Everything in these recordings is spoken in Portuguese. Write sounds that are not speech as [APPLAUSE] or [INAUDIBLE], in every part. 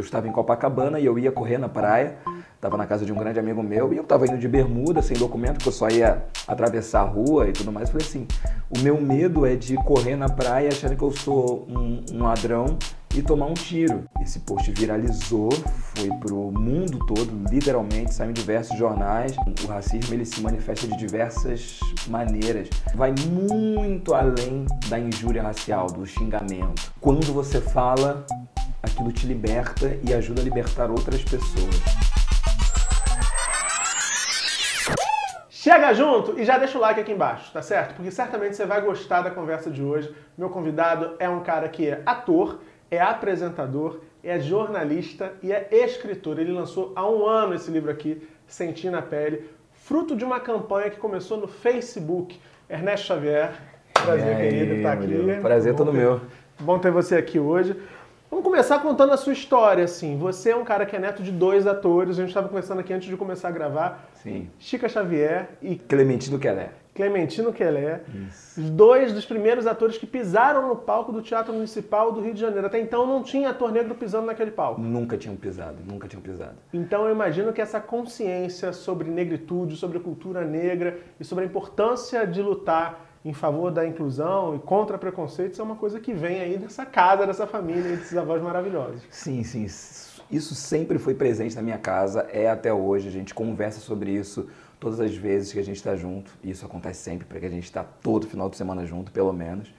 eu estava em Copacabana e eu ia correr na praia, estava na casa de um grande amigo meu e eu estava indo de bermuda, sem documento, porque eu só ia atravessar a rua e tudo mais. Eu falei assim: o meu medo é de correr na praia achando que eu sou um, um ladrão e tomar um tiro. Esse post viralizou, foi pro mundo todo, literalmente, saiu em diversos jornais. O racismo ele se manifesta de diversas maneiras. Vai muito além da injúria racial, do xingamento. Quando você fala, aquilo te liberta e ajuda a libertar outras pessoas. Chega junto e já deixa o like aqui embaixo, tá certo? Porque certamente você vai gostar da conversa de hoje. Meu convidado é um cara que é ator, é apresentador, é jornalista e é escritor. Ele lançou há um ano esse livro aqui, Sentir na Pele, fruto de uma campanha que começou no Facebook. Ernesto Xavier, prazer, aí, querido, estar tá aqui. Prazer todo meu. Bom ter você aqui hoje. Vamos começar contando a sua história, assim. Você é um cara que é neto de dois atores. A gente estava conversando aqui antes de começar a gravar. Sim. Chica Xavier e Clementino Kelé. Clementino Quelé, Isso. dois dos primeiros atores que pisaram no palco do Teatro Municipal do Rio de Janeiro. Até então não tinha ator negro pisando naquele palco. Nunca tinham pisado, nunca tinham pisado. Então eu imagino que essa consciência sobre negritude, sobre a cultura negra e sobre a importância de lutar em favor da inclusão e contra preconceitos é uma coisa que vem aí dessa casa, dessa família, desses avós maravilhosos. Sim, sim. Isso sempre foi presente na minha casa, é até hoje. A gente conversa sobre isso todas as vezes que a gente está junto, e isso acontece sempre, porque a gente está todo final de semana junto, pelo menos.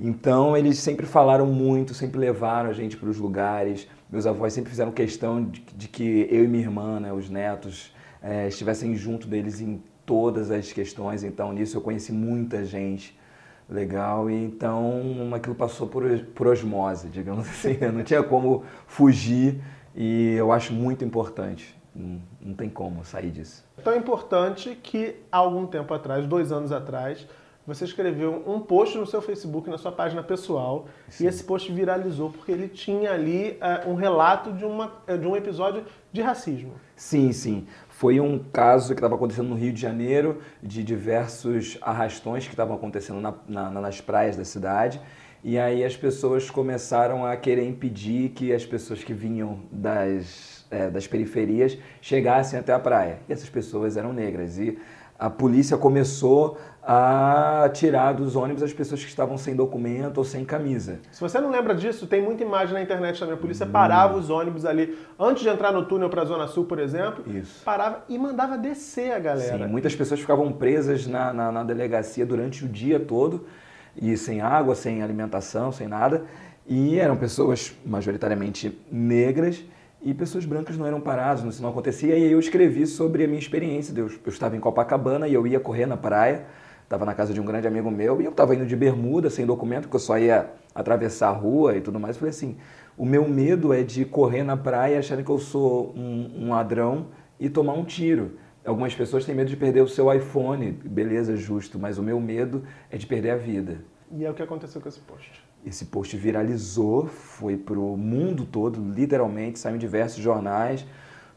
Então, eles sempre falaram muito, sempre levaram a gente para os lugares. Meus avós sempre fizeram questão de, de que eu e minha irmã, né, os netos, é, estivessem junto deles em todas as questões. Então, nisso eu conheci muita gente legal e então aquilo passou por, por osmose, digamos [LAUGHS] assim. Eu não tinha como fugir e eu acho muito importante. Não, não tem como sair disso. Tão importante que há algum tempo atrás, dois anos atrás, você escreveu um post no seu Facebook, na sua página pessoal, Sim. e esse post viralizou porque ele tinha ali uh, um relato de, uma, uh, de um episódio de racismo. Sim, sim. Foi um caso que estava acontecendo no Rio de Janeiro, de diversos arrastões que estavam acontecendo na, na, nas praias da cidade. E aí as pessoas começaram a querer impedir que as pessoas que vinham das é, das periferias chegassem até a praia. E essas pessoas eram negras. E a polícia começou a tirar dos ônibus as pessoas que estavam sem documento ou sem camisa. Se você não lembra disso, tem muita imagem na internet também. A polícia hum. parava os ônibus ali, antes de entrar no túnel para a Zona Sul, por exemplo, Isso. parava e mandava descer a galera. Sim, muitas pessoas ficavam presas na, na, na delegacia durante o dia todo, e sem água, sem alimentação, sem nada. E eram pessoas majoritariamente negras e pessoas brancas não eram paradas, isso não acontecia. E aí eu escrevi sobre a minha experiência. Eu, eu estava em Copacabana e eu ia correr na praia, estava na casa de um grande amigo meu e eu estava indo de bermuda, sem documento, porque eu só ia atravessar a rua e tudo mais. Eu falei assim: o meu medo é de correr na praia achando que eu sou um, um ladrão e tomar um tiro. Algumas pessoas têm medo de perder o seu iPhone, beleza, justo, mas o meu medo é de perder a vida. E é o que aconteceu com esse post. Esse post viralizou, foi para o mundo todo, literalmente, saiu em diversos jornais.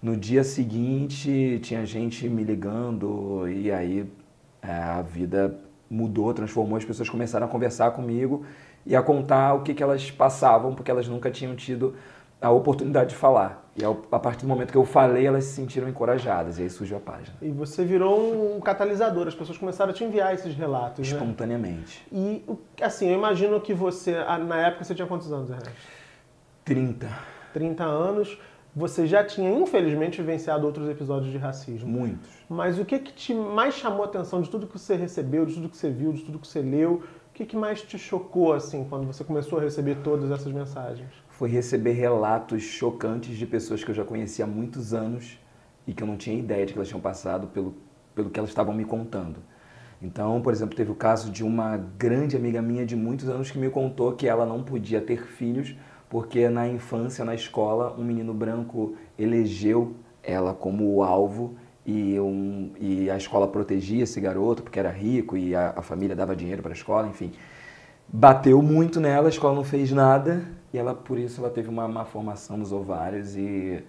No dia seguinte, tinha gente me ligando e aí é, a vida mudou, transformou. As pessoas começaram a conversar comigo e a contar o que, que elas passavam, porque elas nunca tinham tido a oportunidade de falar. E a partir do momento que eu falei, elas se sentiram encorajadas. E aí surgiu a página. E você virou um catalisador. As pessoas começaram a te enviar esses relatos, né? Espontaneamente. Né? E, assim, eu imagino que você... Na época, você tinha quantos anos, Ernesto? 30. 30 anos. Você já tinha, infelizmente, vivenciado outros episódios de racismo. Muitos. Mas o que, que te mais chamou a atenção de tudo que você recebeu, de tudo que você viu, de tudo que você leu? O que, que mais te chocou, assim, quando você começou a receber todas essas mensagens? Foi receber relatos chocantes de pessoas que eu já conhecia há muitos anos e que eu não tinha ideia de que elas tinham passado pelo, pelo que elas estavam me contando. Então, por exemplo, teve o caso de uma grande amiga minha de muitos anos que me contou que ela não podia ter filhos porque na infância, na escola, um menino branco elegeu ela como o alvo e, um, e a escola protegia esse garoto porque era rico e a, a família dava dinheiro para a escola, enfim. Bateu muito nela, a escola não fez nada e ela, por isso, ela teve uma má formação nos ovários e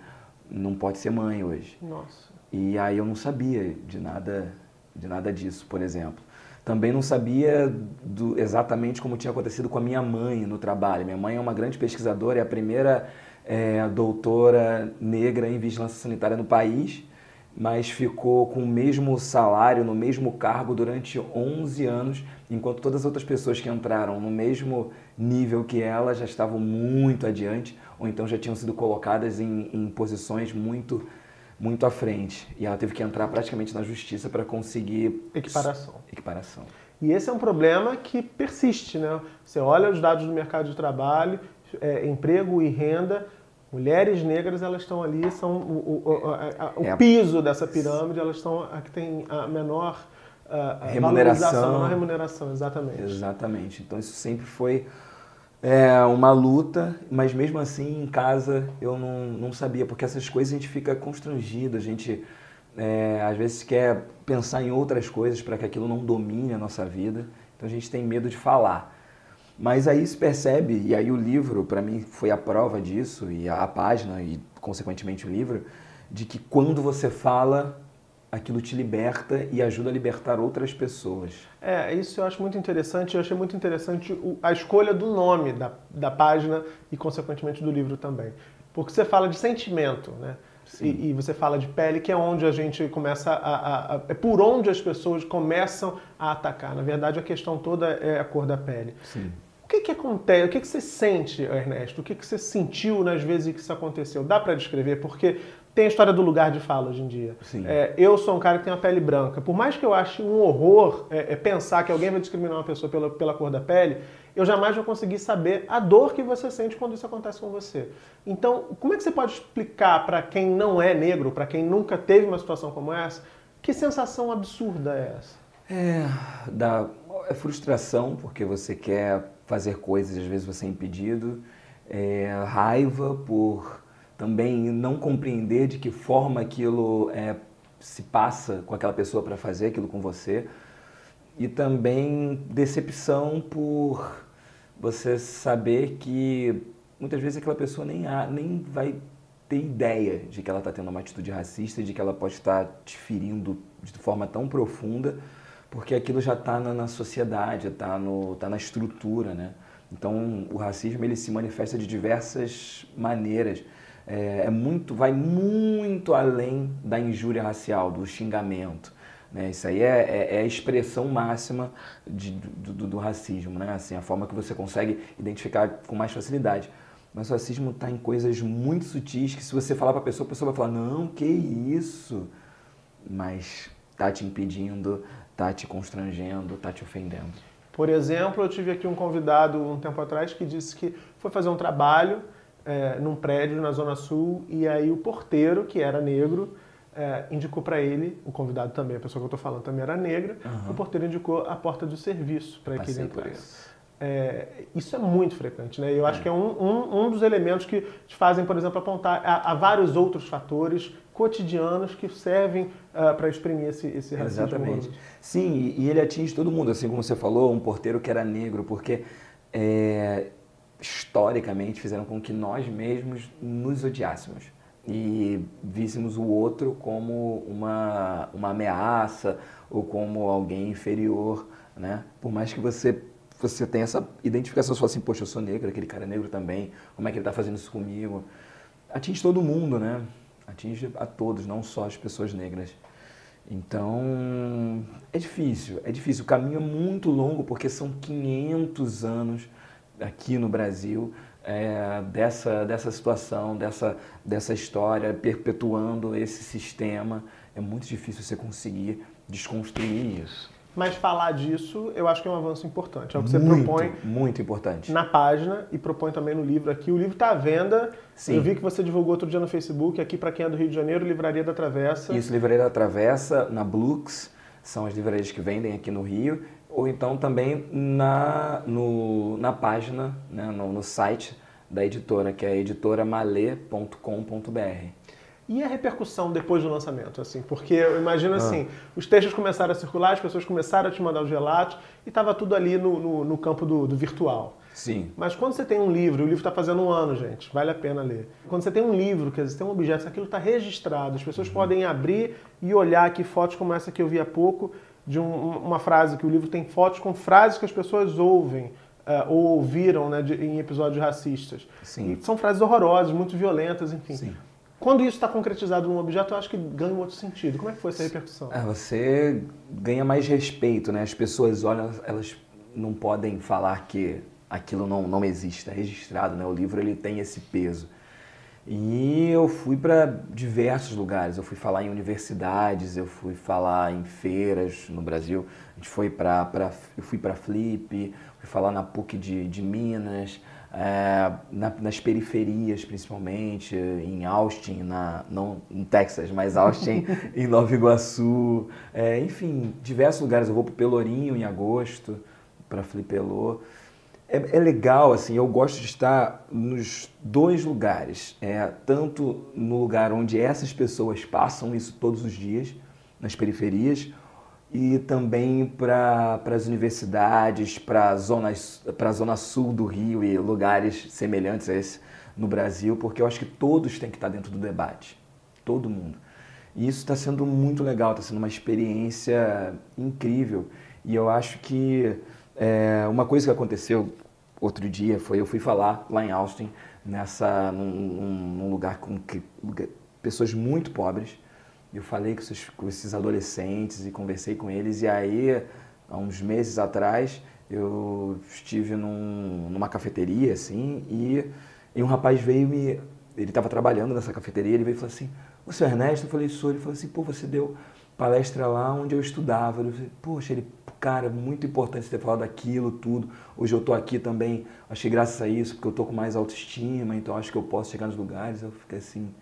não pode ser mãe hoje. Nossa. E aí eu não sabia de nada, de nada disso, por exemplo. Também não sabia do, exatamente como tinha acontecido com a minha mãe no trabalho. Minha mãe é uma grande pesquisadora, é a primeira é, doutora negra em vigilância sanitária no país, mas ficou com o mesmo salário, no mesmo cargo durante 11 anos, enquanto todas as outras pessoas que entraram no mesmo nível que ela já estavam muito adiante, ou então já tinham sido colocadas em, em posições muito muito à frente. E ela teve que entrar praticamente na justiça para conseguir equiparação. equiparação. E esse é um problema que persiste, né? Você olha os dados do mercado de trabalho, é, emprego e renda, mulheres negras elas estão ali, são o, o, a, a, o é. piso dessa pirâmide, elas estão a que tem a menor a remuneração. menor remuneração, exatamente. Exatamente. Então isso sempre foi é, uma luta, mas mesmo assim em casa eu não, não sabia, porque essas coisas a gente fica constrangido, a gente é, às vezes quer pensar em outras coisas para que aquilo não domine a nossa vida, então a gente tem medo de falar. Mas aí se percebe, e aí o livro, para mim, foi a prova disso, e a, a página, e consequentemente o livro, de que quando você fala, aquilo te liberta e ajuda a libertar outras pessoas. É, isso eu acho muito interessante. Eu achei muito interessante a escolha do nome da, da página e, consequentemente, do livro também. Porque você fala de sentimento, né? E, e, você fala de pele, que é onde a gente começa a, a, a, É por onde as pessoas começam a atacar. Na verdade, a questão toda é a cor da pele. Sim. O que, que acontece? O que, que você sente, Ernesto? O que, que você sentiu nas vezes que isso aconteceu? Dá para descrever? Porque tem a história do lugar de fala hoje em dia. É, eu sou um cara que tem a pele branca. Por mais que eu ache um horror é, é pensar que alguém vai discriminar uma pessoa pela, pela cor da pele, eu jamais vou conseguir saber a dor que você sente quando isso acontece com você. Então, como é que você pode explicar para quem não é negro, para quem nunca teve uma situação como essa, que sensação absurda é essa? É, dá, é frustração, porque você quer fazer coisas, às vezes você é impedido, é, raiva por também não compreender de que forma aquilo é, se passa com aquela pessoa para fazer aquilo com você, e também decepção por você saber que muitas vezes aquela pessoa nem, há, nem vai ter ideia de que ela está tendo uma atitude racista de que ela pode estar te ferindo de forma tão profunda porque aquilo já está na, na, sociedade, está tá na estrutura, né? Então, o racismo ele se manifesta de diversas maneiras. É, é, muito, vai muito além da injúria racial, do xingamento. Né? Isso aí é, é, é a expressão máxima de, do, do, do, racismo, né? Assim, a forma que você consegue identificar com mais facilidade. Mas o racismo está em coisas muito sutis que se você falar para a pessoa, a pessoa vai falar, não, que isso? Mas está te impedindo está te constrangendo, está te ofendendo. Por exemplo, eu tive aqui um convidado um tempo atrás que disse que foi fazer um trabalho é, num prédio na Zona Sul e aí o porteiro, que era negro, é, indicou para ele, o convidado também, a pessoa que eu estou falando também era negra, uhum. o porteiro indicou a porta do serviço para que ele entrasse. É, isso é muito frequente, né? Eu acho que é um, um, um, dos elementos que te fazem, por exemplo, apontar a, a vários outros fatores cotidianos que servem uh, ah, para exprimir esse, esse racismo. Exatamente. Sim, e ele atinge todo mundo, assim como você falou, um porteiro que era negro, porque é, historicamente fizeram com que nós mesmos nos odiássemos e víssemos o outro como uma, uma ameaça ou como alguém inferior, né? Por mais que você você tenha essa identificação, você fala assim, poxa, eu sou negro, aquele cara é negro também, como é que ele está fazendo isso comigo? Atinge todo mundo, né? atinge a todos, não só as pessoas negras. Então, é difícil, é difícil. O caminho é muito longo porque são 500 anos aqui no Brasil é, dessa, dessa situação, dessa, dessa história, perpetuando esse sistema. É muito difícil você conseguir desconstruir isso. Mas falar disso, eu acho que é um avanço importante. É o que você muito, propõe. Muito importante. Na página e propõe também no livro aqui. O livro está à venda. Sim. Eu vi que você divulgou outro dia no Facebook, aqui para quem é do Rio de Janeiro, Livraria da Travessa. Isso, Livraria da Travessa, na Blux, são as livrarias que vendem aqui no Rio. Ou então também na, no, na página, né, no, no site da editora, que é editoramalê.com.br. E a repercussão depois do lançamento, assim? Porque eu imagino ah. assim, os textos começaram a circular, as pessoas começaram a te mandar os relatos e estava tudo ali no, no, no campo do, do, virtual. Sim. Mas quando você tem um livro, o livro está fazendo um ano, gente, vale a pena ler. Quando você tem um livro, quer dizer, tem um objeto, aquilo está registrado, as pessoas uhum. podem abrir e olhar aqui fotos como essa que eu vi há pouco, de um, uma frase, que o livro tem fotos com frases que as pessoas ouvem uh, ou ouviram né, de, em episódios racistas. Sim. E são frases horrorosas, muito violentas, enfim. Sim. Quando isso está concretizado num objeto, eu acho que ganha um outro sentido. Como é que foi essa repercussão? É, você ganha mais respeito, né? As pessoas olham, elas não podem falar que aquilo não, não existe, é registrado, né? O livro ele tem esse peso. E eu fui para diversos lugares. Eu fui falar em universidades, eu fui falar em feiras no Brasil. A gente foi para, eu fui para Flip, fui falar na PUC de, de Minas, é, na, nas periferias principalmente, em Austin, na, não em Texas, mas Austin, [LAUGHS] em Nova Iguaçu. É, enfim, diversos lugares. Eu vou para Pelourinho em agosto, para Flipelô é, é, legal, assim, eu gosto de estar nos dois lugares. É, tanto no lugar onde essas pessoas passam isso todos os dias, nas periferias, e também para as universidades, para a zona, zona sul do Rio e lugares semelhantes a esse no Brasil, porque eu acho que todos têm que estar dentro do debate. Todo mundo. E isso está sendo muito legal, está sendo uma experiência incrível. E eu acho que é, uma coisa que aconteceu outro dia foi eu fui falar lá em Austin nessa num, num lugar com que, pessoas muito pobres. Eu falei com esses, com esses adolescentes e conversei com eles e aí há uns meses atrás eu estive num, numa cafeteria assim e, e um rapaz veio me ele estava trabalhando nessa cafeteria ele veio e falou assim você é Ernesto eu falei sou ele falou assim pô você deu palestra lá onde eu estudava eu falei poxa ele cara, muito importante você ter falado aquilo, tudo. Hoje eu tô aqui também, achei graças a isso, porque eu tô com mais autoestima, então acho que eu posso chegar nos lugares. Eu fiquei assim,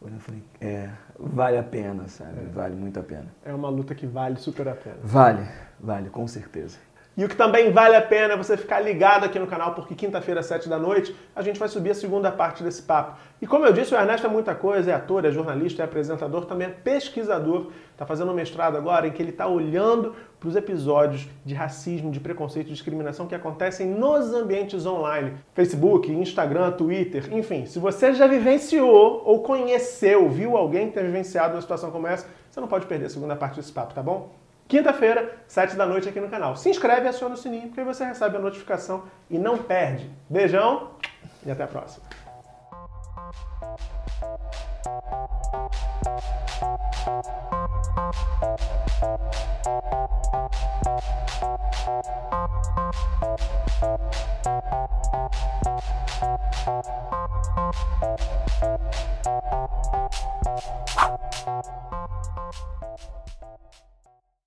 olhando, falei, é, vale a pena, sabe? É. Vale muito a pena. É uma luta que vale super a pena. Vale, vale, com certeza. E o que também vale a pena é você ficar ligado aqui no canal, porque quinta-feira, às 7 da noite, a gente vai subir a segunda parte desse papo. E como eu disse, o Ernesto é muita coisa, é ator, é jornalista, é apresentador, também é pesquisador. Está fazendo um mestrado agora em que ele está olhando para os episódios de racismo, de preconceito, de discriminação que acontecem nos ambientes online. Facebook, Instagram, Twitter, enfim. Se você já vivenciou ou conheceu, viu alguém que tenha vivenciado uma situação como essa, você não pode perder a segunda parte desse papo, tá bom? Quinta-feira, sete da noite aqui no canal. Se inscreve e aciona o sininho, porque aí você recebe a notificação e não perde. Beijão e até a próxima.